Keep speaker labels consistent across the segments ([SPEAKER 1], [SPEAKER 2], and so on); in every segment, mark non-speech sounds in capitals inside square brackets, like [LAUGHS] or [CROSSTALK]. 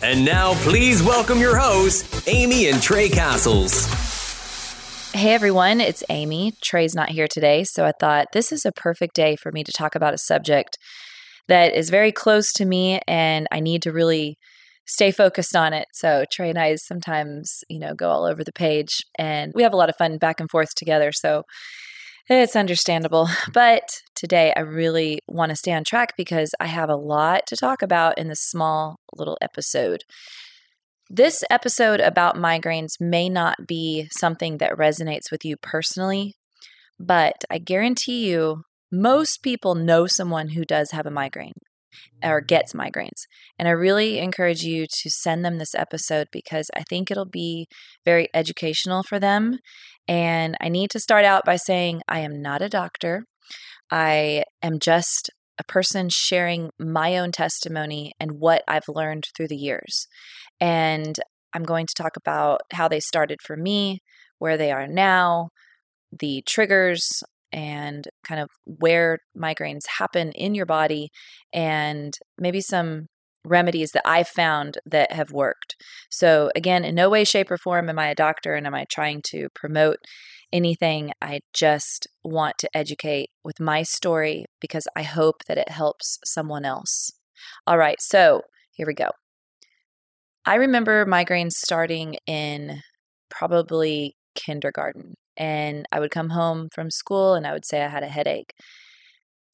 [SPEAKER 1] And now, please welcome your hosts, Amy and Trey Castles.
[SPEAKER 2] Hey everyone, it's Amy. Trey's not here today, so I thought this is a perfect day for me to talk about a subject that is very close to me and I need to really stay focused on it. So Trey and I sometimes, you know, go all over the page and we have a lot of fun back and forth together. So it's understandable. [LAUGHS] But today I really want to stay on track because I have a lot to talk about in this small little episode. This episode about migraines may not be something that resonates with you personally, but I guarantee you most people know someone who does have a migraine or gets migraines. And I really encourage you to send them this episode because I think it'll be very educational for them. And I need to start out by saying I am not a doctor. I am just a person sharing my own testimony and what I've learned through the years. And I'm going to talk about how they started for me, where they are now, the triggers, and kind of where migraines happen in your body and maybe some remedies that I've found that have worked. So, again, in no way, shape, or form am I a doctor and am I trying to promote anything. I just want to educate with my story because I hope that it helps someone else. All right, so here we go. I remember migraines starting in probably kindergarten and I would come home from school and I would say I had a headache.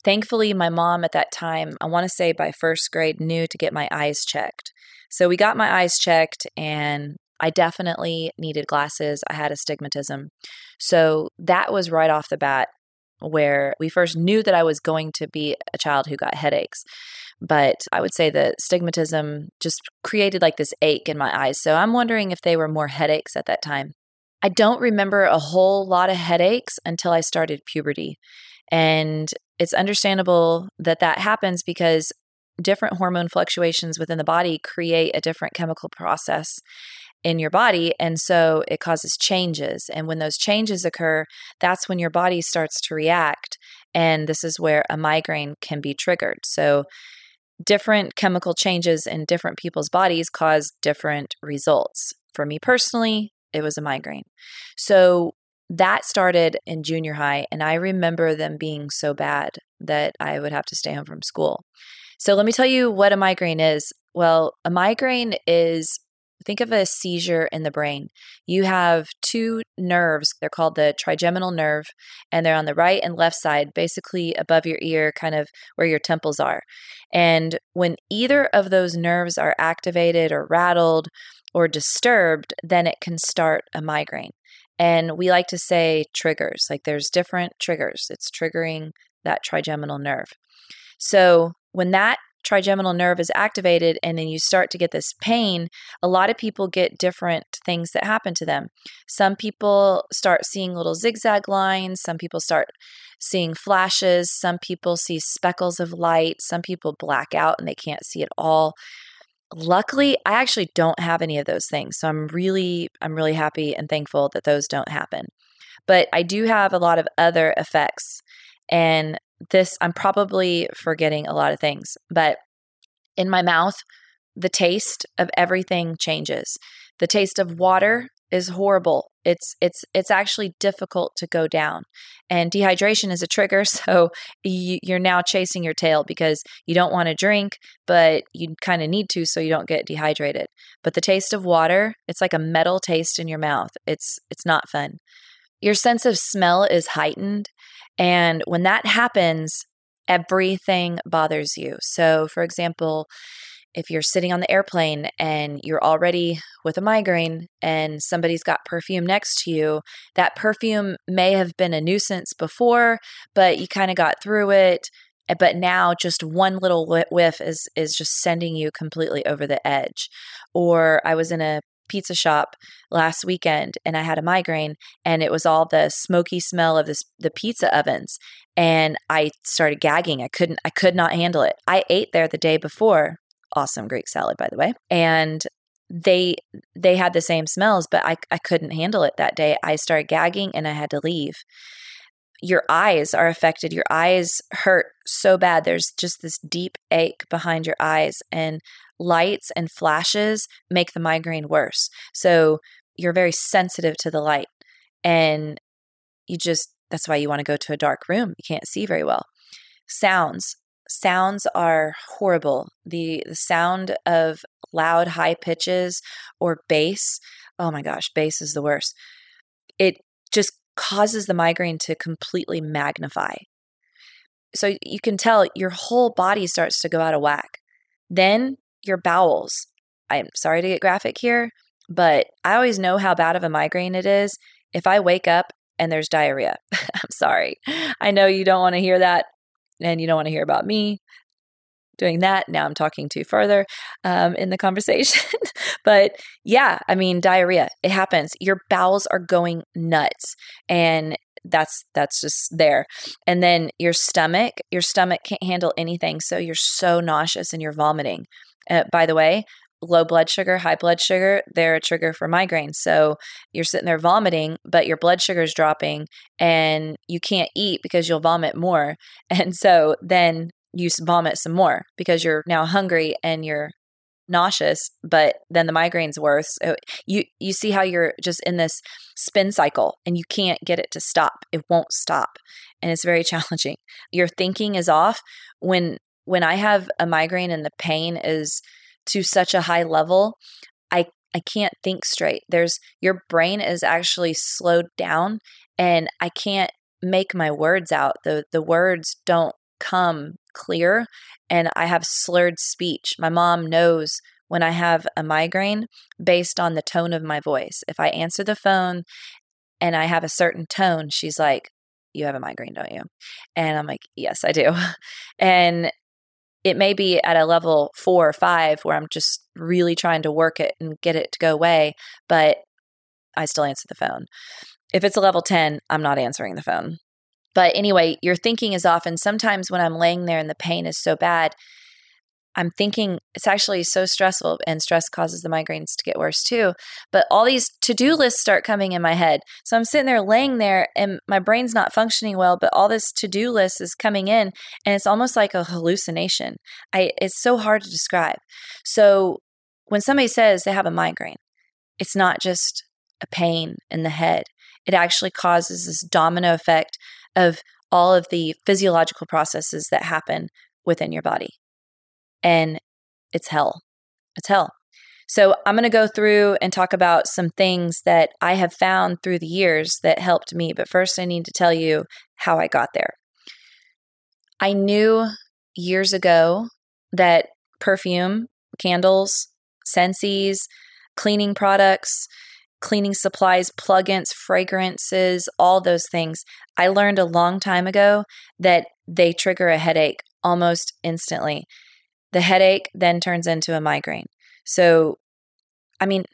[SPEAKER 2] Thankfully, my mom at that time, I want to say by first grade, knew to get my eyes checked. So we got my eyes checked, and I definitely needed glasses. I had astigmatism. So that was right off the bat where we first knew that I was going to be a child who got headaches. But I would say that stigmatism just created like this ache in my eyes. So I'm wondering if they were more headaches at that time. I don't remember a whole lot of headaches until I started puberty. And it's understandable that that happens because different hormone fluctuations within the body create a different chemical process in your body. And so it causes changes. And when those changes occur, that's when your body starts to react. And this is where a migraine can be triggered. So different chemical changes in different people's bodies cause different results. For me personally, it was a migraine. So that started in junior high. And I remember them being so bad that I would have to stay home from school. So let me tell you what a migraine is. Well, a migraine is think of a seizure in the brain. You have two nerves, they're called the trigeminal nerve, and they're on the right and left side, basically above your ear, kind of where your temples are. And when either of those nerves are activated or rattled or disturbed, then it can start a migraine. And we like to say triggers, like there's different triggers. It's triggering that trigeminal nerve. So when that trigeminal nerve is activated and then you start to get this pain, a lot of people get different things that happen to them. Some people start seeing little zigzag lines, some people start seeing flashes, some people see speckles of light, some people black out and they can't see at all. Luckily, I actually don't have any of those things. So I'm really I'm really happy and thankful that those don't happen. But I do have a lot of other effects and this, I'm probably forgetting a lot of things, but in my mouth, the taste of everything changes. The taste of water is horrible. It's it's it's actually difficult to go down, and dehydration is a trigger. [LAUGHS] So you, you're now chasing your tail because you don't want to drink, but you kind of need to so you don't get dehydrated. But the taste of water, it's like a metal taste in your mouth. It's it's not fun. Your sense of smell is heightened, and when that happens, everything bothers you. So, for example, if you're sitting on the airplane and you're already with a migraine and somebody's got perfume next to you, that perfume may have been a nuisance before, but you kind of got through it. Eh, but now just one little whiff is is just sending you completely over the edge. Or I was in a pizza shop last weekend and I had a migraine and it was all the smoky smell of this the pizza ovens and I started gagging. I couldn't I could not handle it. I ate there the day before. Awesome Greek salad by the way. And they they had the same smells but I I couldn't handle it that day. I started gagging and I had to leave. Your eyes are affected. Your eyes hurt so bad. There's just this deep ache behind your eyes and lights and flashes make the migraine worse. So you're very sensitive to the light. And you just, that's why you want to go to a dark room. You can't see very well. Sounds. Sounds are horrible. The, the sound of loud, high pitches or bass. Oh my gosh, bass is the worst. It causes the migraine to completely magnify. So you can tell your whole body starts to go out of whack. Then your bowels. I'm sorry to get graphic here, but I always know how bad of a migraine it is if I wake up and there's diarrhea. [LAUGHS] I'm sorry. I know you don't want to hear that and you don't want to hear about me doing that. Now I'm talking too further um, in the conversation. [LAUGHS] but yeah, I mean, diarrhea, it happens. Your bowels are going nuts. And that's that's just there and then your stomach your stomach can't handle anything so you're so nauseous and you're vomiting uh, by the way, low blood sugar, high blood sugar, they're a trigger for migraines. So you're sitting there vomiting, but your blood sugar is dropping and you can't eat because you'll vomit more. [LAUGHS] And so then you vomit some more because you're now hungry and you're nauseous, but then the migraine's worse. You you see how you're just in this spin cycle and you can't get it to stop. It won't stop. And it's very [LAUGHS] challenging. Your thinking is off when when I have a migraine and the pain is to such a high level, I I can't think straight. There's your brain is actually slowed down and I can't make my words out. The the words don't come clear and I have slurred speech. My mom knows when I have a migraine based on the tone of my voice. If I answer the phone and I have a certain tone, she's like, you have a migraine, don't you? And I'm like, yes, I do. [LAUGHS] And it may be at a level four or five where I'm just really trying to work it and get it to go away, but I still answer the phone. If it's a level 10, I'm not answering the phone. But anyway, your thinking is often sometimes when I'm laying there and the pain is so bad, I'm thinking it's actually so stressful, and stress causes the migraines to get worse too. But all these to do lists start coming in my head. So I'm sitting there laying there, and my brain's not functioning well, but all this to do list is coming in, and it's almost like a hallucination. I, it's so hard to describe. So when somebody says they have a migraine, it's not just a pain in the head. It actually causes this domino effect of all of the physiological processes that happen within your body. And it's hell. It's hell. So, I'm going to go through and talk about some things that I have found through the years that helped me. But first, I need to tell you how I got there. I knew years ago that perfume, candles, scentsies, cleaning products, cleaning supplies, plugins, fragrances, all those things. I learned a long time ago that they trigger a headache almost instantly. The headache then turns into a migraine. So, I mean,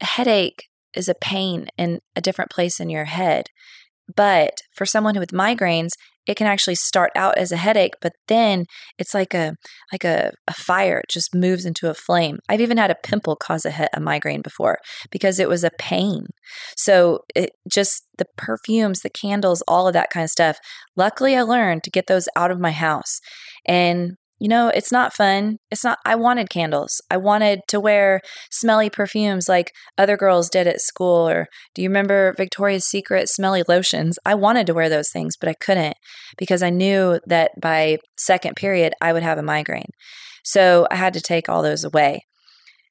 [SPEAKER 2] a headache is a pain in a different place in your head. But for someone with migraines, it can actually start out as a headache, but then it's like a like a, a fire. It just moves into a flame. I've even had a pimple cause a, he- a migraine before because it was a pain. So it just the perfumes, the candles, all of that kind of stuff. Luckily, I learned to get those out of my house, and you know, it's not fun. It's not, I wanted candles. I wanted to wear smelly perfumes like other girls did at school. Or do you remember Victoria's Secret smelly lotions? I wanted to wear those things, but I couldn't because I knew that by second period, I would have a migraine. So I had to take all those away.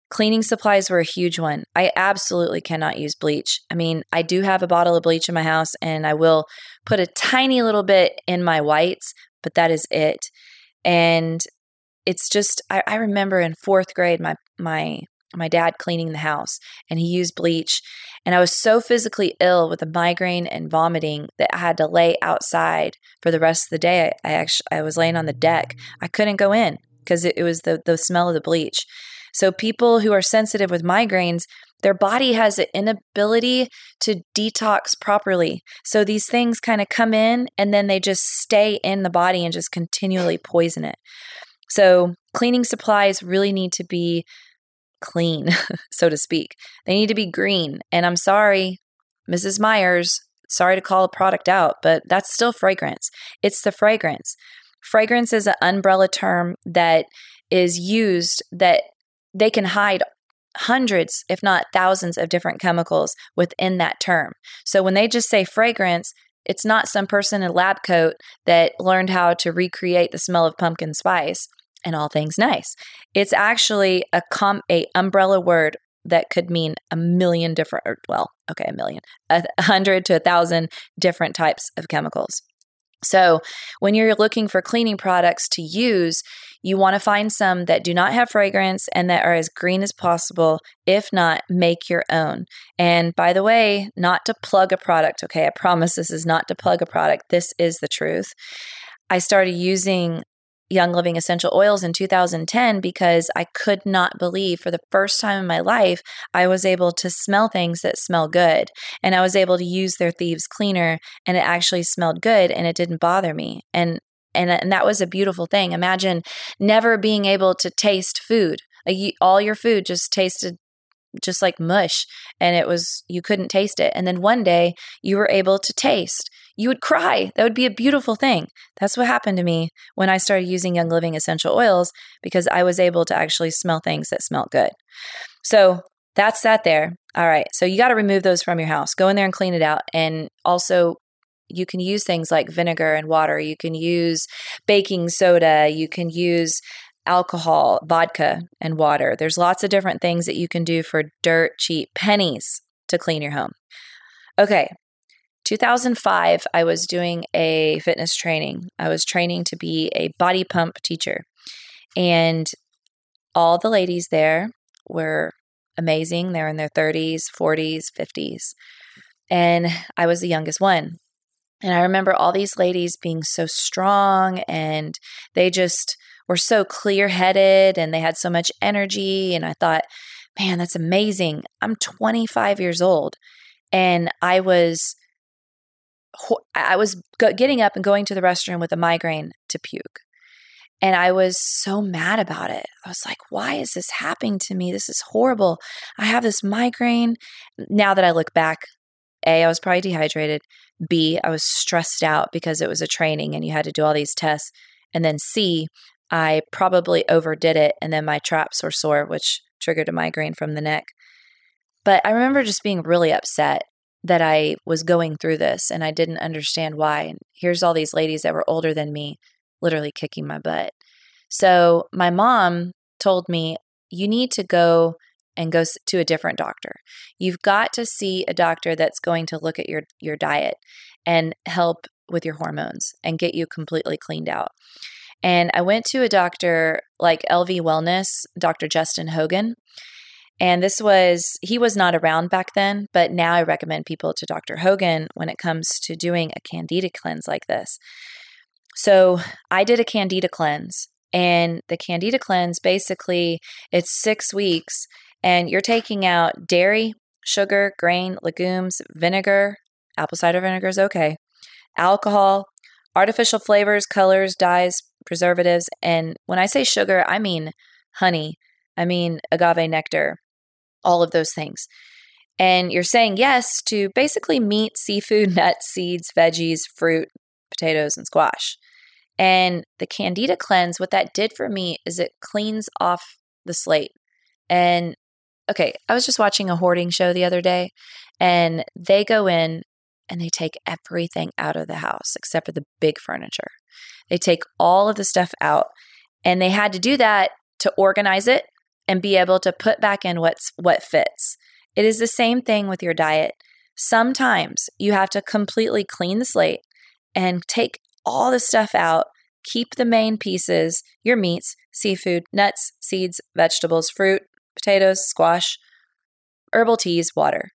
[SPEAKER 2] Cleaning supplies were a huge one. I absolutely cannot use bleach. I mean, I do have a bottle of bleach in my house and I will put a tiny little bit in my whites, but that is it and it's just I, I remember in fourth grade my my my dad cleaning the house and he used bleach and i was so physically ill with a migraine and vomiting that i had to lay outside for the rest of the day. I, I actually i was laying on the deck. I couldn't go in because it, it was the, the smell of the bleach. So people who are sensitive with migraines their body has an inability to detox properly. So these things kind of come in and then they just stay in the body and just continually poison it. So cleaning supplies really need to be clean, [LAUGHS] so to speak. They need to be green. And I'm sorry, Mrs. Meyer's, sorry to call a product out, but that's still fragrance. It's the fragrance. Fragrance is an umbrella term that is used that they can hide hundreds, if not thousands, of different chemicals within that term. So when they just say fragrance, it's not some person in a lab coat that learned how to recreate the smell of pumpkin spice and all things nice. It's actually a com a umbrella word that could mean a million different well, okay, a million, a hundred to a thousand different types of chemicals. So, when you're looking for cleaning products to use, you want to find some that do not have fragrance and that are as green as possible. If not, make your own. And by the way, not to plug a product, okay? I promise this is not to plug a product. This is the truth. I started using Young Living essential oils in 2010 because I could not believe for the first time in my life I was able to smell things that smell good. And I was able to use their thieves cleaner and it actually smelled good and it didn't bother me. And and, and that was a beautiful thing. Imagine never being able to taste food. All your food just tasted just like mush and it was you couldn't taste it and then one day you were able to taste you would cry. That would be a beautiful thing. That's what happened to me when I started using Young Living essential oils because I was able to actually smell things that smelt good. So that's that there. All right. So you got to remove those from your house. Go in there and clean it out. And also, you can use things like vinegar and water. You can use baking soda. You can use alcohol, vodka, and water. There's lots of different things that you can do for dirt cheap pennies to clean your home. Okay, 2005, I was doing a fitness training. I was training to be a body pump teacher. And all the ladies there were amazing. They're in their 30s, 40s, 50s. And I was the youngest one. And I remember all these ladies being so strong and they just were so clear headed and they had so much energy. And I thought, man, that's amazing. I'm 25 years old and I was I was getting up and going to the restroom with a migraine to puke. And I was so mad about it. I was like, why is this happening to me? This is horrible. I have this migraine. Now that I look back, A, I was probably dehydrated. B, I was stressed out because it was a training and you had to do all these tests. And then C, I probably overdid it. And then my traps were sore, which triggered a migraine from the neck. But I remember just being really upset that I was going through this and I didn't understand why. And here's all these ladies that were older than me literally kicking my butt. So my mom told me, you need to go and go to a different doctor. You've got to see a doctor that's going to look at your your diet and help with your hormones and get you completely cleaned out. And I went to a doctor like LV Wellness, Dr. Justin Hogan. And this was, he was not around back then, but now I recommend people to Dr. Hogan when it comes to doing a candida cleanse like this. So I did a candida cleanse, and the candida cleanse basically it's six weeks, and you're taking out dairy, sugar, grain, legumes, vinegar, apple cider vinegar is okay, alcohol, artificial flavors, colors, dyes, preservatives. And when I say sugar, I mean honey, I mean agave nectar, all of those things. And you're saying yes to basically meat, seafood, [LAUGHS] nuts, seeds, veggies, fruit, potatoes, and squash. And the Candida cleanse, what that did for me is it cleans off the slate. And okay, I was just watching a hoarding show the other day, and they go in and they take everything out of the house except for the big furniture. They take all of the stuff out, and they had to do that to organize it and be able to put back in what's what fits. It is the same thing with your diet. Sometimes you have to completely clean the slate and take all the stuff out, keep the main pieces, your meats, seafood, nuts, seeds, vegetables, fruit, potatoes, squash, herbal teas, water.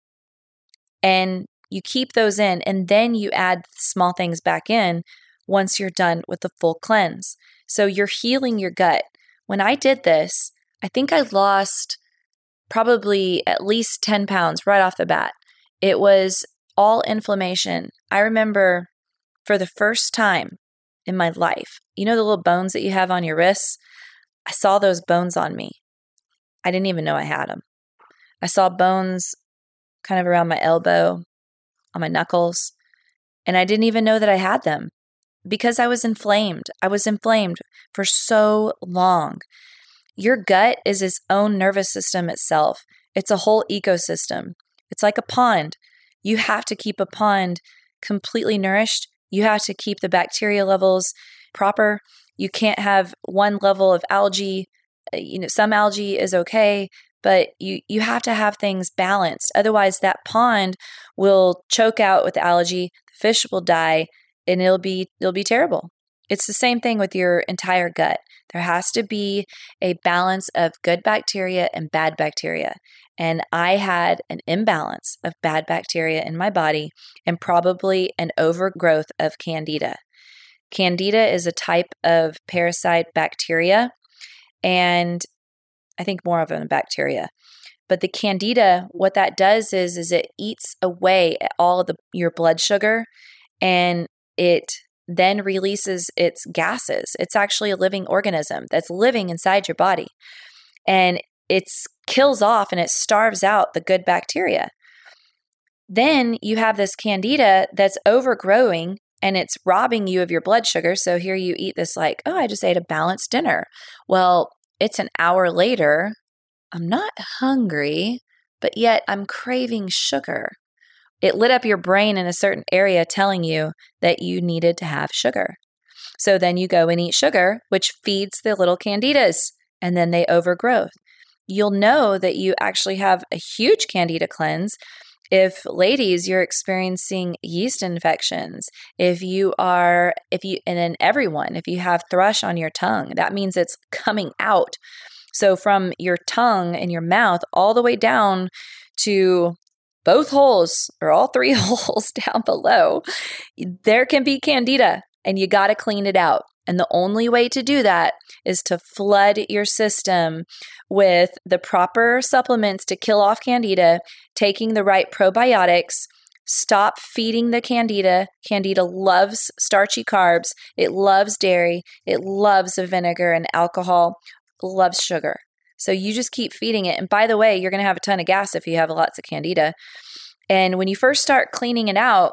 [SPEAKER 2] And you keep those in, and then you add small things back in once you're done with the full cleanse. So you're healing your gut. When I did this, I think I lost probably at least 10 pounds right off the bat. It was all inflammation. I remember for the first time in my life, you know, the little bones that you have on your wrists? I saw those bones on me. I didn't even know I had them. I saw bones kind of around my elbow, on my knuckles, and I didn't even know that I had them because I was inflamed. I was inflamed for so long. Your gut is its own nervous system itself, it's a whole ecosystem. It's like a pond. You have to keep a pond completely nourished. You have to keep the bacteria levels proper. You can't have one level of algae. Uh, you know, some algae is okay, but you you have to have things balanced otherwise that pond will choke out with algae the fish will die and it'll be it'll be terrible. It's the same thing with your entire gut. There has to be a balance of good bacteria and bad bacteria and i had an imbalance of bad bacteria in my body and probably an overgrowth of candida. Candida is a type of parasite bacteria and I think more of a bacteria. But the candida, what that does is is it eats away at all of the your blood sugar and it then releases its gases. It's actually a living organism that's living inside your body. And it kills off and it starves out the good bacteria. Then you have this candida that's overgrowing and it's robbing you of your blood sugar. So here you eat this, like, oh, I just ate a balanced dinner. Well, it's an hour later. I'm not hungry, but yet I'm craving sugar. It lit up your brain in a certain area telling you that you needed to have sugar. So then you go and eat sugar, which feeds the little candidas, and then they overgrow. You'll know that you actually have a huge candida cleanse if ladies you're experiencing yeast infections if you are if you and then everyone if you have thrush on your tongue that means it's coming out. So from your tongue and your mouth all the way down to both holes or all three [LAUGHS] holes down below there can be candida and you got to clean it out and the only way to do that is to flood your system with the proper supplements to kill off candida, taking the right probiotics, stop feeding the candida. Candida loves starchy carbs, it loves dairy, it loves vinegar and alcohol, loves sugar. So you just keep feeding it. And by the way, you're going to have a ton of gas if you have lots of candida. And when you first start cleaning it out,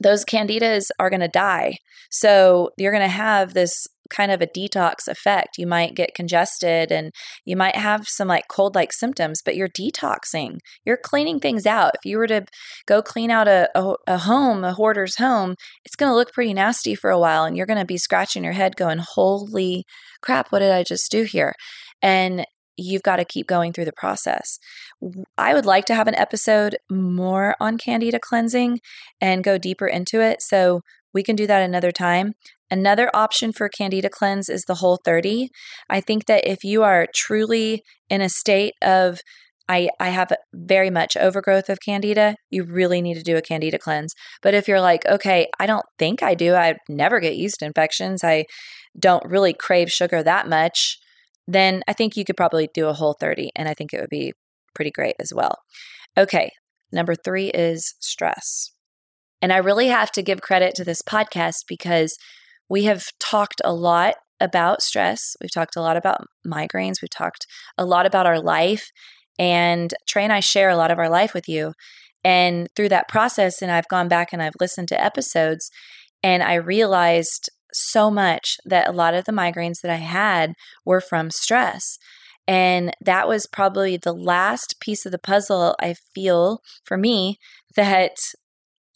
[SPEAKER 2] those candidas are going to die. So you're going to have this kind of a detox effect. You might get congested and you might have some like cold like symptoms, but you're detoxing. You're cleaning things out. If you were to go clean out a, a, a home, a hoarder's home, it's going to look pretty nasty for a while and you're going to be scratching your head going, holy crap, what did I just do here? And you've got to keep going through the process. I would like to have an episode more on candida cleansing and go deeper into it. So we can do that another time. Another option for candida cleanse is the whole 30. I think that if you are truly in a state of I, I have very much overgrowth of candida. You really need to do a candida cleanse. But if you're like, okay, I don't think I do, I never get yeast infections, I don't really crave sugar that much, then I think you could probably do a whole 30 and I think it would be pretty great as well. Okay, number three is stress. And I really have to give credit to this podcast because we have talked a lot about stress. We've talked a lot about migraines. We've talked a lot about our life. And Trey and I share a lot of our life with you. And through that process, and I've gone back and I've listened to episodes, and I realized so much that a lot of the migraines that I had were from stress. And that was probably the last piece of the puzzle I feel for me [LAUGHS] that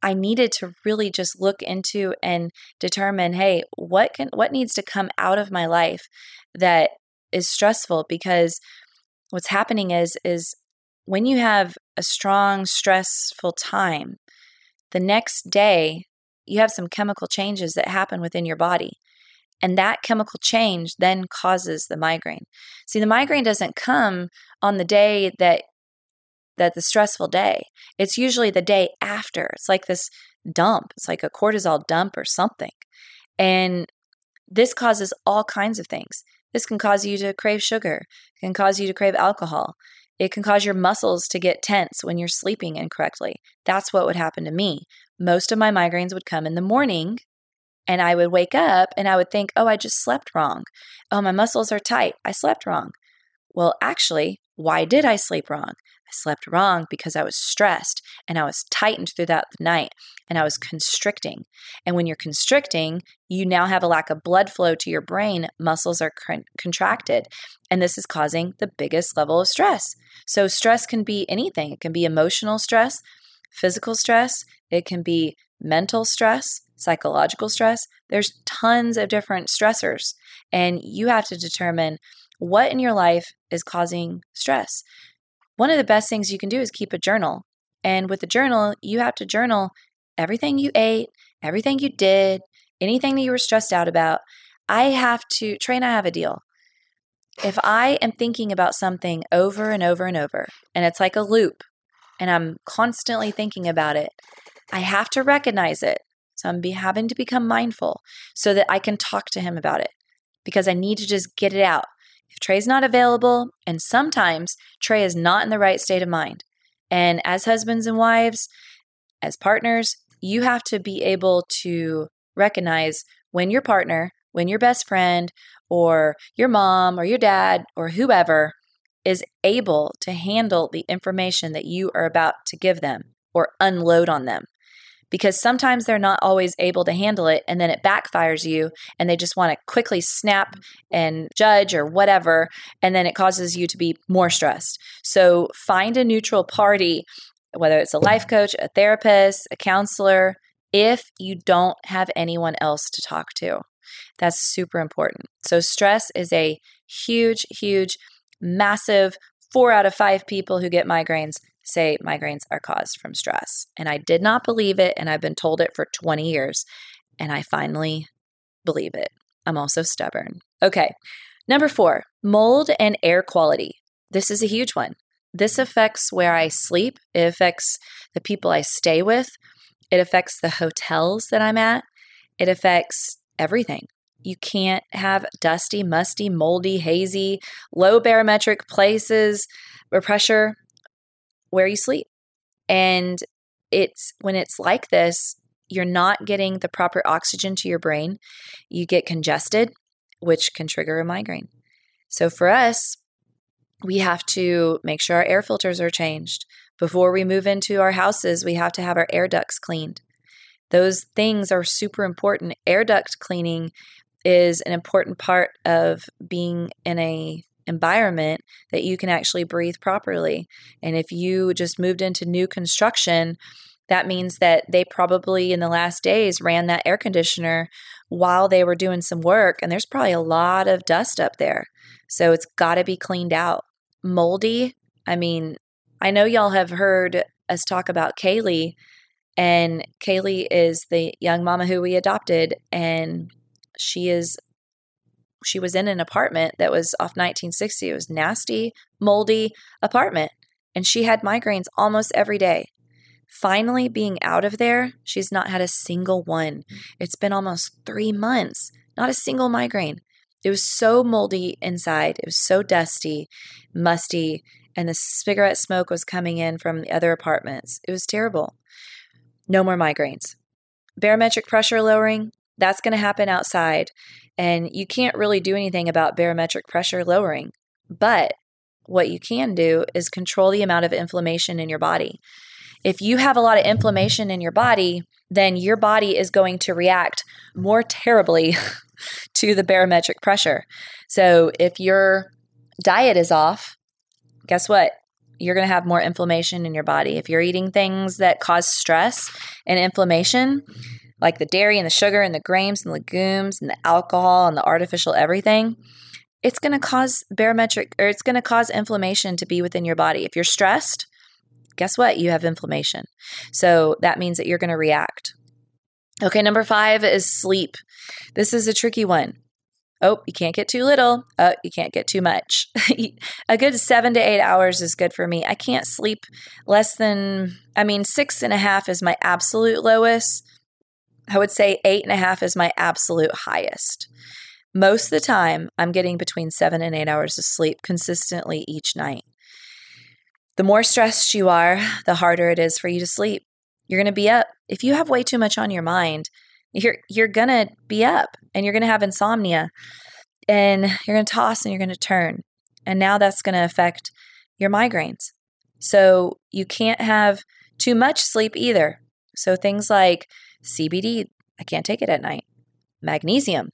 [SPEAKER 2] I needed to really just look into and determine, hey, what can what needs to come out of my life that is stressful because what's happening is is when you have a strong stressful time, the next day you have some chemical changes that happen within your body. And that chemical change then causes the migraine. See, the migraine doesn't come on the day that that the stressful day. It's usually the day after. It's like this dump. It's like a cortisol dump or something. And this causes all kinds of things. This can cause you to crave sugar, it can cause you to crave alcohol. It can cause your muscles to get tense when you're sleeping incorrectly. That's what would happen to me most of my migraines would come in the morning and I would wake up and I would think, oh, I just slept wrong. Oh, my muscles are tight. I slept wrong. Well, actually, why did I sleep wrong? I slept wrong because I was stressed and I was tightened throughout the night and I was constricting. And when you're constricting, you now have a lack of blood flow to your brain. Muscles are con- contracted. And this is causing the biggest level of stress. So, stress can be anything, it can be emotional stress, physical stress, it can be mental stress, psychological stress. There's tons of different stressors, and you have to determine what in your life is causing stress. One of the best things you can do is keep a journal. And with the journal, you have to journal everything you ate, everything you did, anything that you were stressed out about. I have to, and I have a deal. If I am thinking about something over and over and over, and it's like a loop, and I'm constantly thinking about it, I have to recognize it. So I'm be, having to become mindful so that I can talk to him about it because I need to just get it out. If Trey's not available, and sometimes Trey is not in the right state of mind. And as husbands and wives, as partners, you have to be able to recognize when your partner, when your best friend, or your mom, or your dad, or whoever is able to handle the information that you are about to give them or unload on them. Because sometimes they're not always able to handle it, and then it backfires you, and they just want to quickly snap and judge or whatever, and then it causes you to be more stressed. So find a neutral party, whether it's a life coach, a therapist, a counselor, if you don't have anyone else to talk to. That's super important. So, stress is a huge, huge massive four out of five people who get migraines say migraines are caused from stress. And I did not believe it, and I've been told it for 20 years, and I finally believe it. I'm also stubborn. Okay, number four mold and air quality. This is a huge one. This affects where I sleep, it affects the people I stay with, it affects the hotels that I'm at, it affects everything. You can't have dusty, musty, moldy, hazy, low barometric places or pressure where you sleep. And it's when it's like this, you're not getting the proper oxygen to your brain. You get congested, which can trigger a migraine. So for us, we have to make sure our air filters are changed. Before we move into our houses, we have to have our air ducts cleaned. Those things are super important. Air duct cleaning is an important part of being in a environment that you can actually breathe properly. And if you just moved into new construction, that means that they probably in the last days ran that air conditioner while they were doing some work, and there's probably a lot of dust up there. So it's got to be cleaned out. Moldy, I mean, I know y'all have heard us talk about Kaylee, and Kaylee is the young mama who we adopted, and she is she was in an apartment that was off 1960. It was nasty, moldy apartment, and she had migraines almost every day. Finally, being out of there, she's not had a single one. It's been almost three months, not a single migraine. It was so moldy inside. It was so dusty, musty, and the cigarette smoke was coming in from the other apartments. It was terrible. No more migraines. Barometric pressure lowering, that's going to happen outside. And you can't really do anything about barometric pressure lowering. But what you can do is control the amount of inflammation in your body. If you have a lot of inflammation in your body, then your body is going to react more terribly [LAUGHS] to the barometric pressure. So if your diet is off, guess what? You're going to have more inflammation in your body. If you're eating things that cause stress and inflammation, like the dairy and the sugar and the grains and legumes and the alcohol and the artificial everything, it's going to cause barometric or it's going to cause inflammation to be within your body. If you're stressed, guess what? You have inflammation. So that means that you're going to react. Okay, number five is sleep. This is a tricky one. Oh, you can't get too little. Oh, you can't get too much. [LAUGHS] a good seven to eight hours is good for me. I can't sleep less than, I mean, six and a half is my absolute lowest. I would say eight and a half is my absolute highest. Most of the time, I'm getting between seven and eight hours of sleep consistently each night. The more stressed you are, the harder it is for you to sleep. You're going to be up. If you have way too much on your mind, you're you're going to be up and you're going to have insomnia and you're going to toss and you're going to turn. And now that's going to affect your migraines. So you can't have too much sleep either. So things like CBD, I can't take it at night. Magnesium,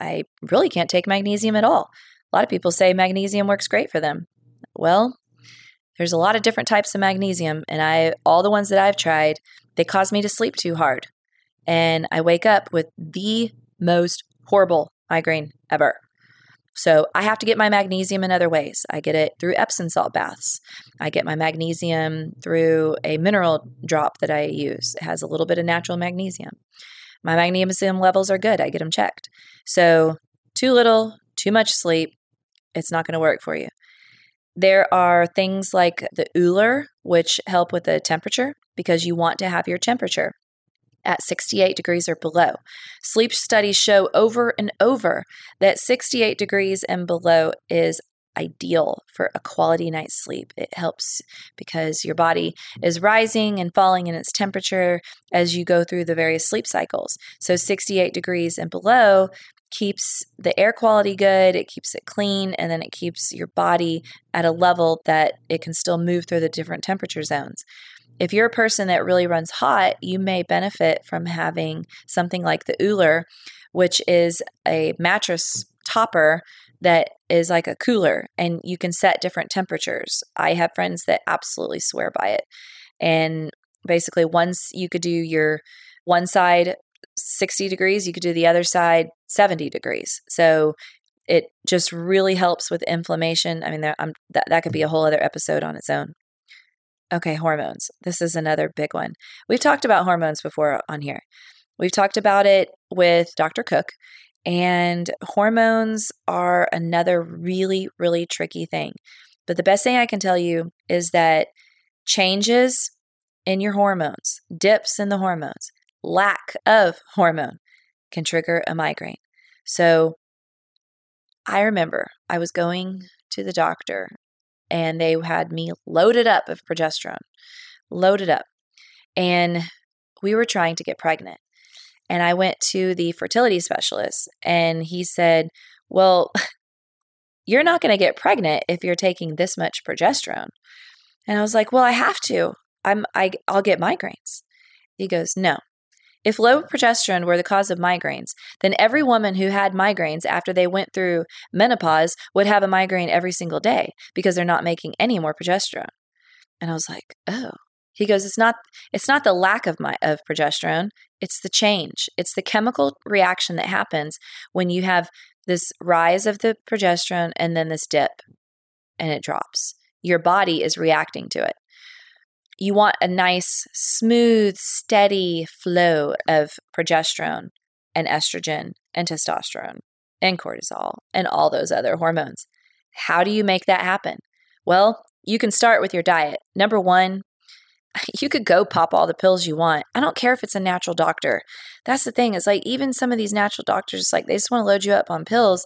[SPEAKER 2] I really can't take magnesium at all. A lot of people say magnesium works great for them. Well, there's a lot of different types of magnesium, and I all the ones that I've tried, they cause me to sleep too hard. And I wake up with the most horrible migraine ever. So I have to get my magnesium in other ways. I get it through Epsom salt baths. I get my magnesium through a mineral drop that I use. It has a little bit of natural magnesium. My magnesium levels are good. I get them checked. So too little, too much sleep, it's not going to work for you. There are things like the Ooler, which help with the temperature because you want to have your temperature at 68 degrees or below. Sleep studies show over and over that 68 degrees and below is ideal for a quality night's sleep. It helps because your body is rising and falling in its temperature as you go through the various sleep cycles. So 68 degrees and below keeps the air quality good, it keeps it clean, and then it keeps your body at a level that it can still move through the different temperature zones. If you're a person that really runs hot, you may benefit from having something like the Ooler, which is a mattress topper that is like a cooler and you can set different temperatures. I have friends that absolutely swear by it. And basically, once you could do your one side 60 degrees, you could do the other side 70 degrees. So it just really helps with inflammation. I mean, there, that, that could be a whole other episode on its own. Okay, hormones. This is another big one. We've talked about hormones before on here. We've talked about it with Dr. Cook, and hormones are another really, really tricky thing. But the best thing I can tell you is that changes in your hormones, dips in the hormones, lack of hormone can trigger a migraine. So I remember I was going to the doctor and they had me loaded up of progesterone, loaded up. And we were trying to get pregnant. And I went to the fertility specialist and he said, Well, [LAUGHS] you're not going to get pregnant if you're taking this much progesterone. And I was like, Well, I have to. I'm I I'll get migraines. He goes, No. If low progesterone were the cause of migraines, then every woman who had migraines after they went through menopause would have a migraine every single day because they're not making any more progesterone. And I was like, "Oh." He goes, "It's not it's not the lack of my of progesterone, it's the change. It's the chemical reaction that happens when you have this rise of the progesterone and then this dip and it drops. Your body is reacting to it you want a nice, smooth, steady flow of progesterone and estrogen and testosterone and cortisol and all those other hormones. How do you make that happen? Well, you can start with your diet. Number one, [LAUGHS] you could go pop all the pills you want. I don't care if it's a natural doctor. That's the thing, is like even some of these natural doctors, like they just want to load you up on pills.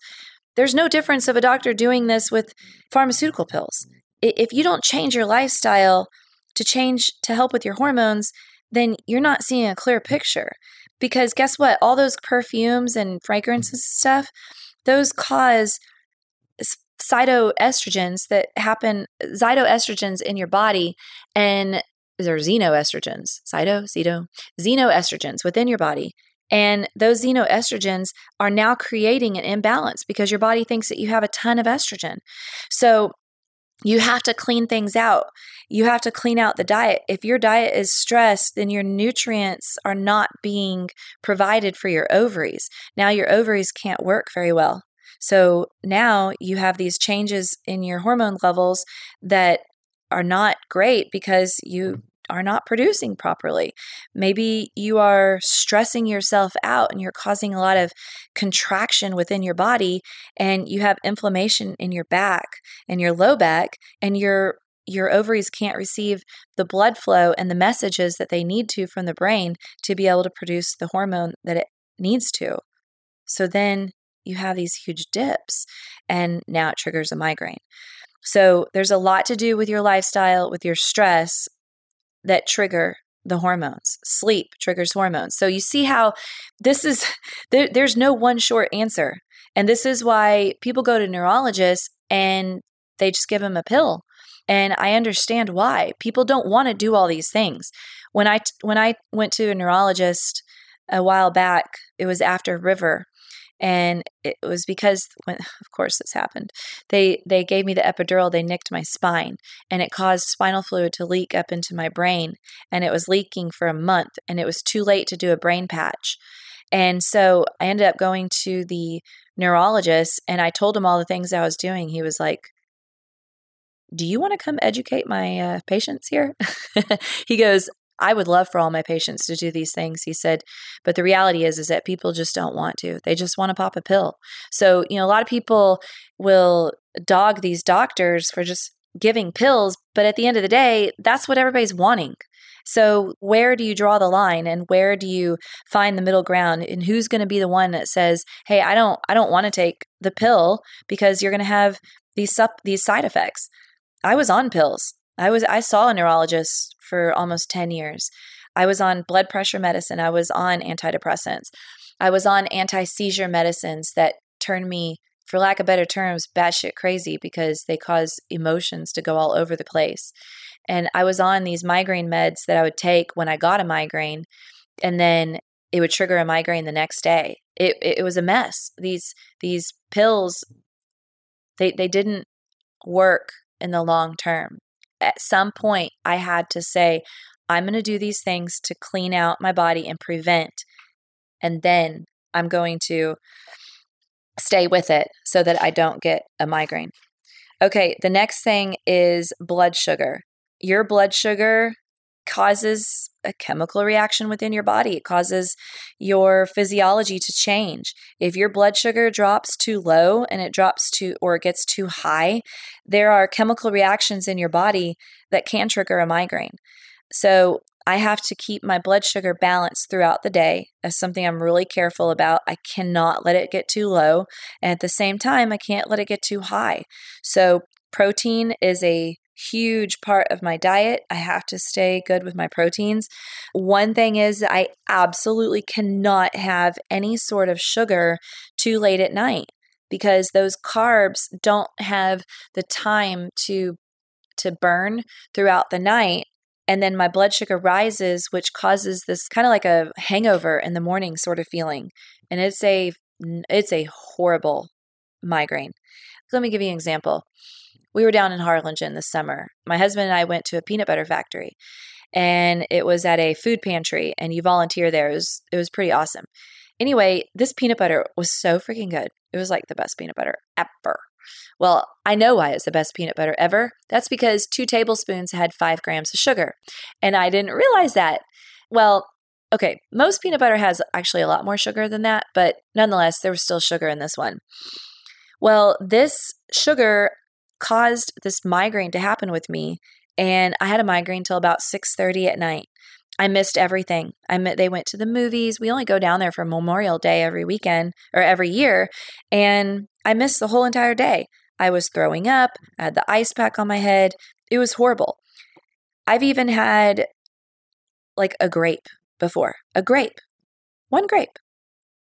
[SPEAKER 2] There's no difference of a doctor doing this with pharmaceutical pills. If you don't change your lifestyle, to change to help with your hormones, then you're not seeing a clear picture. Because guess what? All those perfumes and fragrances and stuff, those cause cytoestrogens that happen, cytoestrogens in your body, and there are xenoestrogens, cyto, ceto, xenoestrogens within your body. And those xenoestrogens are now creating an imbalance because your body thinks that you have a ton of estrogen. So you have to clean things out. You have to clean out the diet. If your diet is stressed, then your nutrients are not being provided for your ovaries. Now your ovaries can't work very well. So now you have these changes in your hormone levels that are not great because you are not producing properly. Maybe you are stressing yourself out and you're causing a lot of contraction within your body and you have inflammation in your back and your low back and your your ovaries can't receive the blood flow and the messages that they need to from the brain to be able to produce the hormone that it needs to. So then you have these huge dips and now it triggers a migraine. So there's a lot to do with your lifestyle, with your stress, that trigger the hormones. Sleep triggers hormones. So you see how this is [LAUGHS] there, there's no one short answer. And this is why people go to neurologists and they just give them a pill. And I understand why. People don't want to do all these things. When I when I went to a neurologist a while back, it was after River and it was because when, of course this happened they they gave me the epidural they nicked my spine and it caused spinal fluid to leak up into my brain and it was leaking for a month and it was too late to do a brain patch and so i ended up going to the neurologist and i told him all the things i was doing he was like do you want to come educate my uh, patients here? [LAUGHS] he goes, I would love for all my patients to do these things, he said, but the reality is is that people just don't want to. They just want to pop a pill. So, you know, a lot of people will dog these doctors for just giving pills, but at the end of the day, that's what everybody's wanting. So, where do you draw the line and where do you find the middle ground and who's going to be the one that says, "Hey, I don't I don't want to take the pill because you're going to have these sup- these side effects." I was on pills. I was I saw a neurologist for almost 10 years. I was on blood pressure medicine, I was on antidepressants. I was on anti-seizure medicines that turned me for lack of better terms, batshit crazy because they cause emotions to go all over the place. And I was on these migraine meds that I would take when I got a migraine, and then it would trigger a migraine the next day. It it was a mess. These these pills, they they didn't work in the long term at some point I had to say, I'm going to do these things to clean out my body and prevent. And then I'm going to stay with it so that I don't get a migraine. Okay, the next thing is blood sugar. Your blood sugar causes a chemical reaction within your body. It causes your physiology to change. If your blood sugar drops too low and it drops to or it gets too high, there are chemical reactions in your body that can trigger a migraine. So, I have to keep my blood sugar balanced throughout the day. That's something I'm really careful about. I cannot let it get too low. And at the same time, I can't let it get too high. So, protein is a huge part of my diet. I have to stay good with my proteins. One thing is, I absolutely cannot have any sort of sugar too late at night because those carbs don't have the time to to burn throughout the night And then my blood sugar rises, which causes this kind of like a hangover in the morning sort of feeling. And it's a it's a horrible migraine. Let me give you an example. We were down in Harlingen this summer. My husband and I went to a peanut butter factory and it was at a food pantry and you volunteer there. It was it was pretty awesome. Anyway, this peanut butter was so freaking good. It was like the best peanut butter ever. Well, I know why it's the best peanut butter ever. That's because two tablespoons had five grams of sugar. And I didn't realize that. Well, okay, most peanut butter has actually a lot more sugar than that, but nonetheless, there was still sugar in this one. Well, this sugar caused this migraine to happen with me, and I had a migraine till about 6:30 at night. I missed everything. I met, they went to the movies. We only go down there for Memorial Day every weekend or every year, and I missed the whole entire day. I was throwing up. I had the ice pack on my head. It was horrible. I've even had like a grape before, a grape, one grape.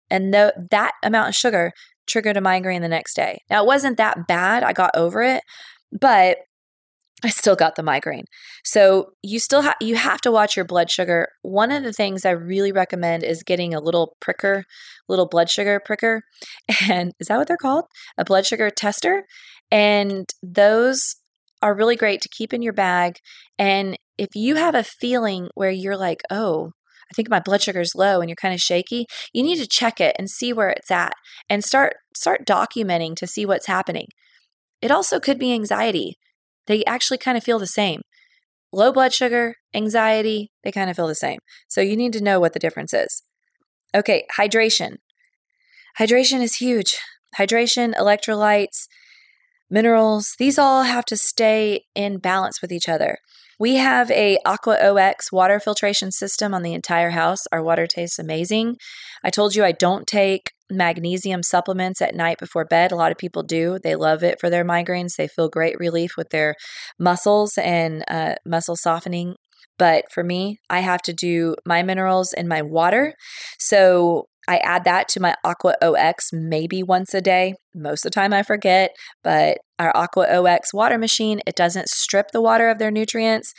[SPEAKER 2] And that amount of sugar triggered a migraine the next day. Now, it wasn't that bad. I got over it, but I still got the migraine. So you still have you have to watch your blood sugar. One of the things I really recommend is getting a little pricker, little blood sugar pricker. [LAUGHS] And is that what they're called? A blood sugar tester. And those are really great to keep in your bag. And if you have a feeling where you're like, oh, I think my blood sugar is low and you're kind of shaky, you need to check it and see where it's at and start start documenting to see what's happening. It also could be anxiety. They actually kind of feel the same. Low blood sugar, anxiety, they kind of feel the same. So you need to know what the difference is. Okay, hydration. Hydration is huge. Hydration, electrolytes, minerals, these all have to stay in balance with each other. We have a Aqua OX water filtration system on the entire house. Our water tastes amazing. I told you I don't take magnesium supplements at night before bed. A lot of people do. They love it for their migraines. They feel great relief with their muscles and uh, muscle softening. But for me, I have to do my minerals in my water. So I add that to my Aqua OX maybe once a day. Most of the time I forget, but our Aqua OX water machine, it doesn't strip the water of their nutrients.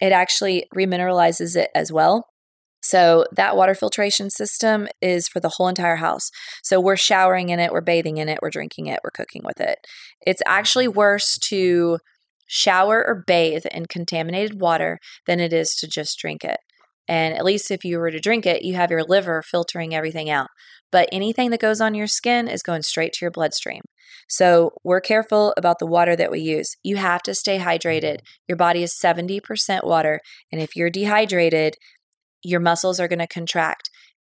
[SPEAKER 2] It actually remineralizes it as well. So that water filtration system is for the whole entire house. So we're showering in it, we're bathing in it, we're drinking it, we're cooking with it. It's actually worse to shower or bathe in contaminated water than it is to just drink it. And at least if you were to drink it, you have your liver filtering everything out. But anything that goes on your skin is going straight to your bloodstream. So we're careful about the water that we use. You have to stay hydrated. Your body is 70% water. And if you're dehydrated, your muscles are going to contract.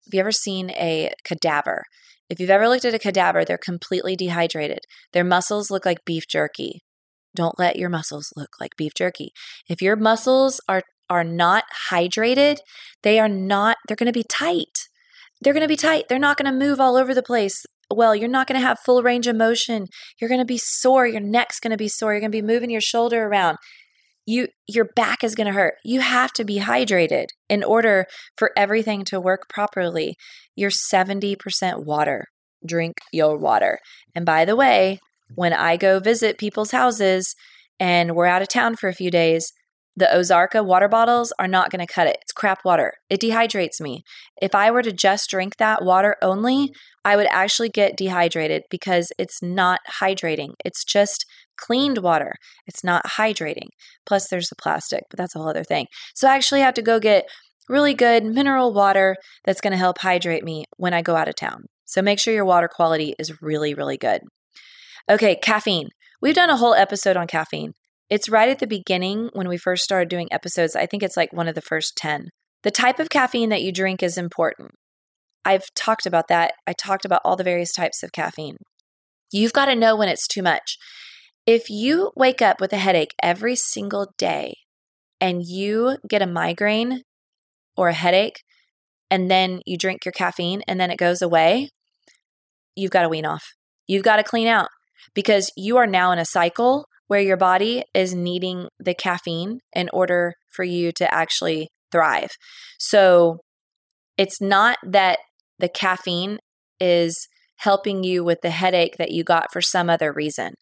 [SPEAKER 2] Have you ever seen a cadaver? If you've ever looked at a cadaver, they're completely dehydrated. Their muscles look like beef jerky. Don't let your muscles look like beef jerky. If your muscles are are not hydrated, they are not they're going to be tight. They're going to be tight. They're not going to move all over the place. Well, you're not going to have full range of motion. You're going to be sore. Your neck's going to be sore. You're going to be moving your shoulder around you your back is going to hurt. You have to be hydrated in order for everything to work properly. You're 70% water. Drink your water. And by the way, when I go visit people's houses and we're out of town for a few days, the Ozarka water bottles are not going to cut it. It's crap water. It dehydrates me. If I were to just drink that water only, I would actually get dehydrated because it's not hydrating. It's just cleaned water. It's not hydrating. Plus, there's the plastic, but that's a whole other thing. So I actually have to go get really good mineral water that's going to help hydrate me when I go out of town. So make sure your water quality is really, really good. Okay, caffeine. We've done a whole episode on caffeine. It's right at the beginning when we first started doing episodes. I think it's like one of the first 10. The type of caffeine that you drink is important. I've talked about that. I talked about all the various types of caffeine. You've got to know when it's too much. If you wake up with a headache every single day and you get a migraine or a headache, and then you drink your caffeine and then it goes away, you've got to wean off. You've got to clean out because you are now in a cycle where your body is needing the caffeine in order for you to actually thrive. So it's not that the caffeine is helping you with the headache that you got for some other reason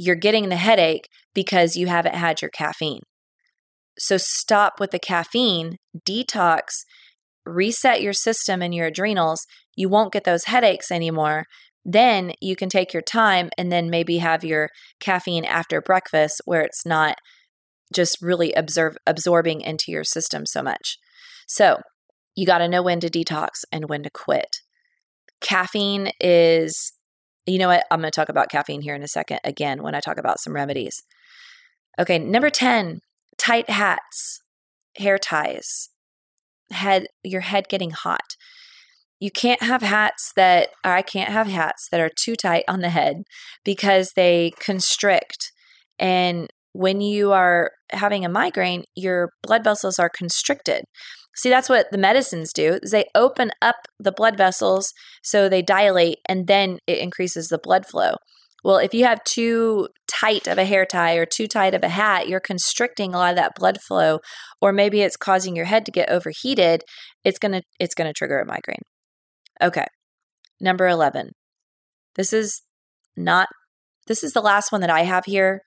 [SPEAKER 2] you're getting the headache because you haven't had your caffeine. So stop with the caffeine, detox, reset your system and your adrenals. You won't get those headaches anymore. Then you can take your time and then maybe have your caffeine after breakfast where it's not just really observe, absorbing into your system so much. So you got to know when to detox and when to quit. Caffeine is, you know what? I'm going to talk about caffeine here in a second again when I talk about some remedies. Okay, number 10, tight hats, hair ties, head your head getting hot. You can't have hats that I can't have hats that are too tight on the head because they constrict and when you are having a migraine, your blood vessels are constricted. See, that's what the medicines do. Is they open up the blood vessels so they dilate and then it increases the blood flow. Well, if you have too tight of a hair tie or too tight of a hat, you're constricting a lot of that blood flow or maybe it's causing your head to get overheated. It's going to it's going to trigger a migraine. Okay. Number 11. This is not this is the last one that I have here.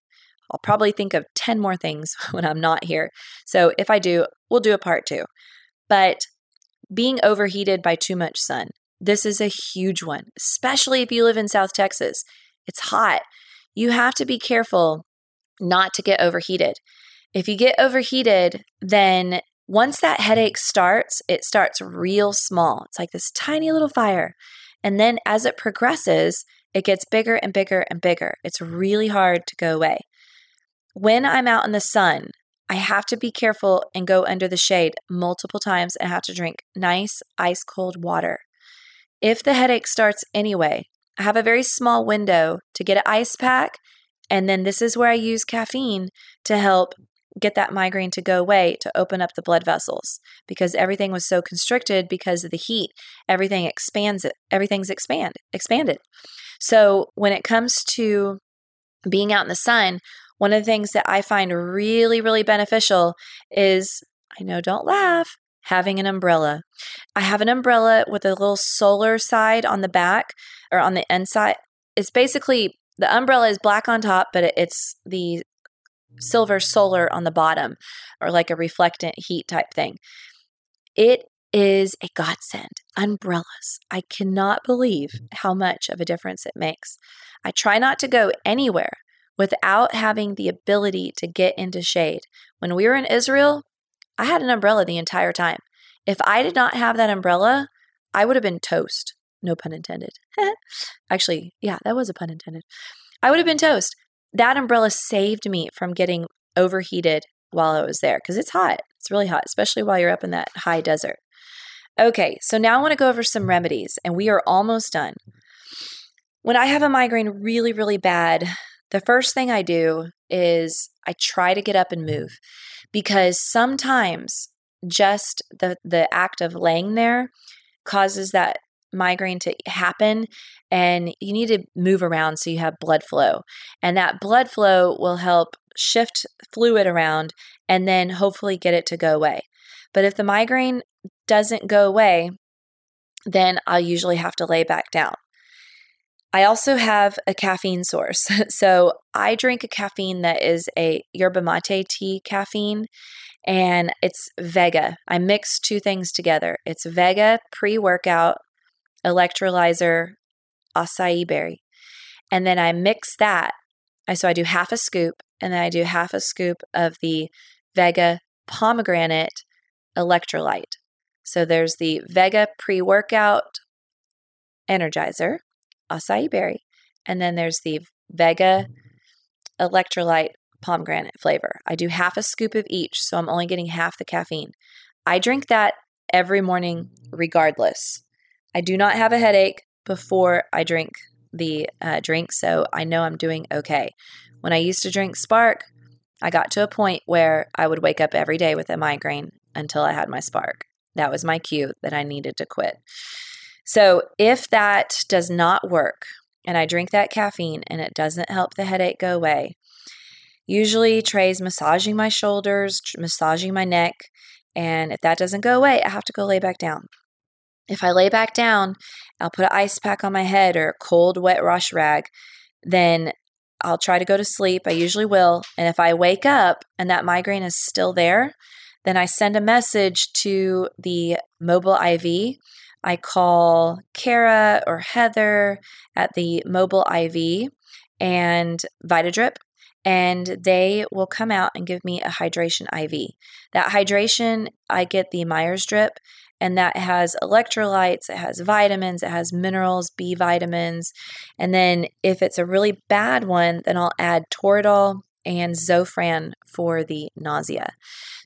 [SPEAKER 2] I'll probably think of 10 more things [LAUGHS] when I'm not here. So if I do, we'll do a part 2. But being overheated by too much sun. This is a huge one, especially if you live in South Texas. It's hot. You have to be careful not to get overheated. If you get overheated, then once that headache starts, it starts real small. It's like this tiny little fire. And then as it progresses, it gets bigger and bigger and bigger. It's really hard to go away. When I'm out in the sun, I have to be careful and go under the shade multiple times and have to drink nice ice cold water. If the headache starts anyway, I have a very small window to get an ice pack, and then this is where I use caffeine to help get that migraine to go away to open up the blood vessels because everything was so constricted because of the heat everything expands it everything's expand expanded so when it comes to being out in the sun one of the things that I find really really beneficial is I know don't laugh having an umbrella. I have an umbrella with a little solar side on the back or on the inside. It's basically the umbrella is black on top, but it's the silver solar on the bottom or like a reflectant heat type thing. It is a godsend. Umbrellas. I cannot believe mm. how much of a difference it makes. I try not to go anywhere without having the ability to get into shade. When we were in Israel, I had an umbrella the entire time. If I did not have that umbrella, I would have been toast. No pun intended. [LAUGHS] Actually, yeah, that was a pun intended. I would have been toast. That umbrella saved me from getting overheated while I was there because it's hot. It's really hot, especially while you're up in that high desert. Okay, so now I want to go over some remedies, and we are almost done. When I have a migraine really, really bad, the first thing I do is I try to get up and move because sometimes just the the act of laying there causes that migraine to happen and you need to move around so you have blood flow and that blood flow will help shift fluid around and then hopefully get it to go away but if the migraine doesn't go away then i'll usually have to lay back down I also have a caffeine source. [LAUGHS] So I drink a caffeine that is a yerba mate tea caffeine, and it's Vega. I mix two things together. It's Vega pre workout, electrolyzer, acai berry. And then I mix that. So I do half a scoop, and then I do half a scoop of the Vega pomegranate electrolyte. So there's the Vega pre workout energizer acai berry. And then there's the Vega electrolyte pomegranate flavor. I do half a scoop of each, so I'm only getting half the caffeine. I drink that every morning, regardless. I do not have a headache before I drink the uh, drink, so I know I'm doing okay. When I used to drink Spark, I got to a point where I would wake up every day with a migraine until I had my Spark. That was my cue that I needed to quit. So if that does not work and I drink that caffeine and it doesn't help the headache go away, usually Trey's massaging my shoulders, massaging my neck. And if that doesn't go away, I have to go lay back down. If I lay back down, I'll put an ice pack on my head or a cold, wet wash rag. Then I'll try to go to sleep. I usually will. And if I wake up and that migraine is still there, then I send a message to the mobile IV. I call Kara or Heather at the mobile IV and Vitadrip, and they will come out and give me a hydration IV. That hydration, I get the Myers drip, and that has electrolytes, it has vitamins, it has minerals, B vitamins. And then if it's a really bad one, then I'll add Toradol and Zofran for the nausea.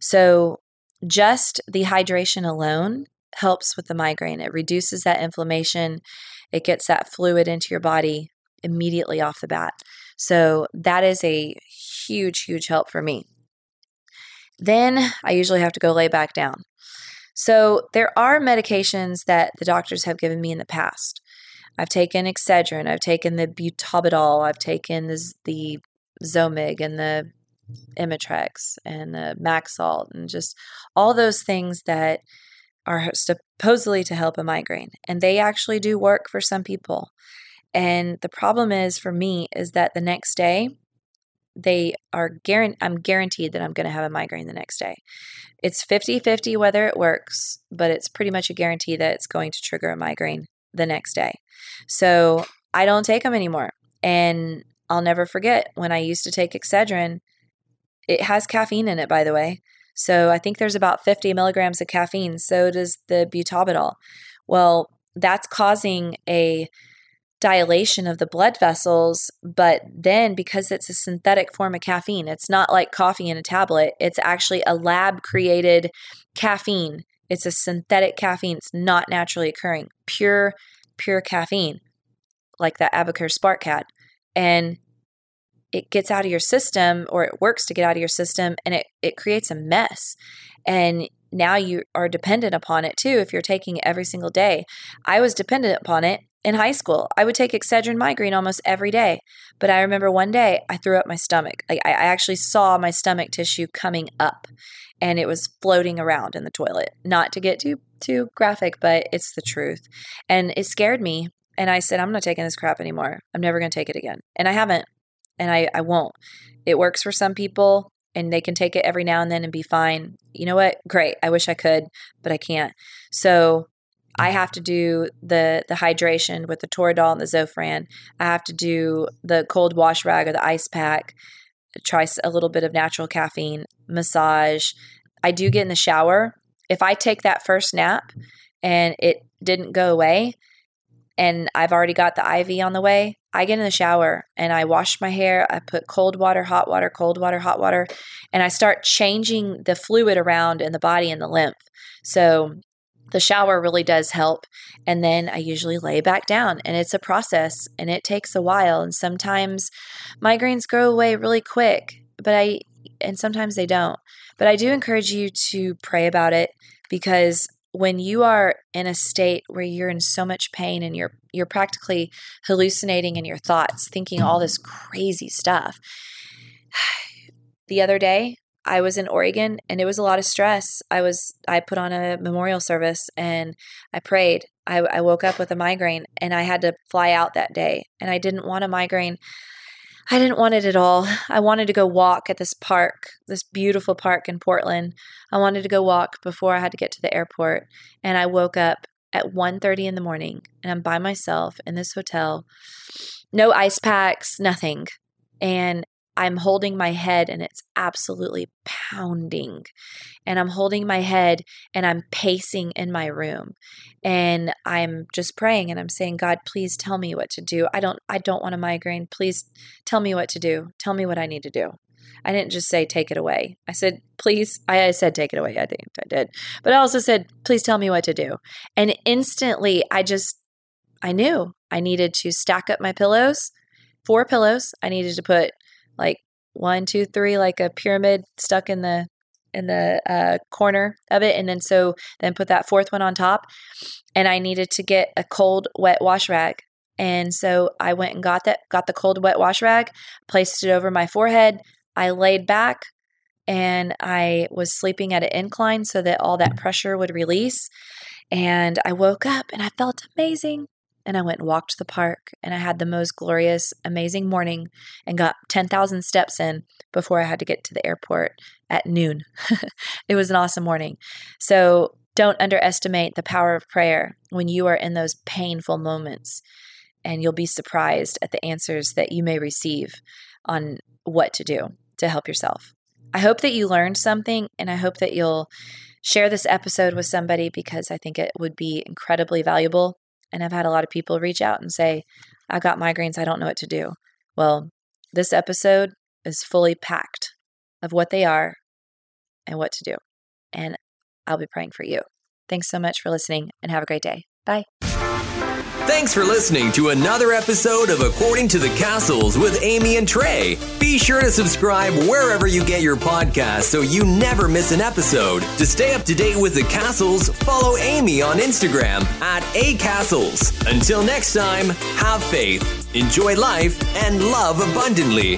[SPEAKER 2] So just the hydration alone helps with the migraine. It reduces that inflammation, it gets that fluid into your body immediately off the bat. So that is a huge, huge help for me. Then I usually have to go lay back down. So there are medications that the doctors have given me in the past. I've taken Excedrin, I've taken the Butalbital, I've taken the, the Zomig and the Imitrex and the Maxalt and just all those things that are supposedly to help a migraine. And they actually do work for some people. And the problem is for me is that the next day they are guaranteed I'm guaranteed that I'm going to have a migraine the next day. It's 50/50 whether it works, but it's pretty much a guarantee that it's going to trigger a migraine the next day. So, I don't take them anymore. And I'll never forget when I used to take Excedrin. It has caffeine in it, by the way. So I think there's about 50 milligrams of caffeine. So does the butalbital. Well, that's causing a dilation of the blood vessels. But then, because it's a synthetic form of caffeine, it's not like coffee in a tablet, it's actually a lab created caffeine. It's a synthetic caffeine, it's not naturally occurring, pure, pure caffeine, like that AdvoCare Spark Cat. And it gets out of your system or it works to get out of your system and it, it creates a mess. And now you are dependent upon it too if you're taking it every single day. I was dependent upon it in high school. I would take Excedrin migraine almost every day. But I remember one day I threw up my stomach. I, actually saw my stomach tissue coming up and it was floating around in the toilet. Not to get too too graphic, but it's the truth. And it scared me. And I said, I'm not taking this crap anymore. I'm never going to take it again. And I haven't. And I, I won't. It works for some people and they can take it every now and then and be fine. You know what? Great. I wish I could, but I can't. So I have to do the the hydration with the Toradol and the Zofran. I have to do the cold wash rag or the ice pack. Try a little bit of natural caffeine, massage. I do get in the shower. If I take that first nap and it didn't go away, and I've already got the IV on the way, I get in the shower and I wash my hair. I put cold water, hot water, cold water, hot water, and I start changing the fluid around in the body and the lymph. So the shower really does help. And then I usually lay back down, and it's a process and it takes a while. And sometimes migraines go away really quick, but I, and sometimes they don't. But I do encourage you to pray about it because when you are in a state where you're in so much pain and you're you're practically hallucinating in your thoughts thinking all this crazy stuff [SIGHS] the other day I was in Oregon and it was a lot of stress. I was I put on a memorial service and I prayed. I, I woke up with a migraine and I had to fly out that day and I didn't want a migraine. I didn't want it at all. I wanted to go walk at this park, this beautiful park in Portland. I wanted to go walk before I had to get to the airport and I woke up at 1:30 in the morning and I'm by myself in this hotel. No ice packs, nothing. And I'm holding my head and it's absolutely pounding. And I'm holding my head and I'm pacing in my room. And I'm just praying and I'm saying, God, please tell me what to do. I don't I don't want a migraine. Please tell me what to do. Tell me what I need to do. I didn't just say take it away. I said, please, I, said take it away. I think I did. But I also said, please tell me what to do. And instantly I just I knew I needed to stack up my pillows, four pillows. I needed to put like one, two, three, like a pyramid stuck in the in the uh, corner of it, and then so then put that fourth one on top. And I needed to get a cold, wet wash rag, and so I went and got that, got the cold, wet wash rag, placed it over my forehead. I laid back, and I was sleeping at an incline so that all that pressure would release. And I woke up and I felt amazing. And I went and walked the park and I had the most glorious, amazing morning and got 10,000 steps in before I had to get to the airport at noon. [LAUGHS] it was an awesome morning. So don't underestimate the power of prayer when you are in those painful moments, and you'll be surprised at the answers that you may receive on what to do to help yourself. I hope that you learned something, and I hope that you'll share this episode with somebody because I think it would be incredibly valuable. And I've had a lot of people reach out and say, I got migraines, I don't know what to do. Well, this episode is fully packed of what they are and what to do. And I'll be praying for you. Thanks so much for listening and have a great day. Bye.
[SPEAKER 1] Thanks for listening to another episode of According to the Castles with Amy and Trey. Be sure to subscribe wherever you get your podcast so you never miss an episode. To stay up to date with the Castles, follow Amy on Instagram at acastles. Until next time, have faith, enjoy life, and love abundantly.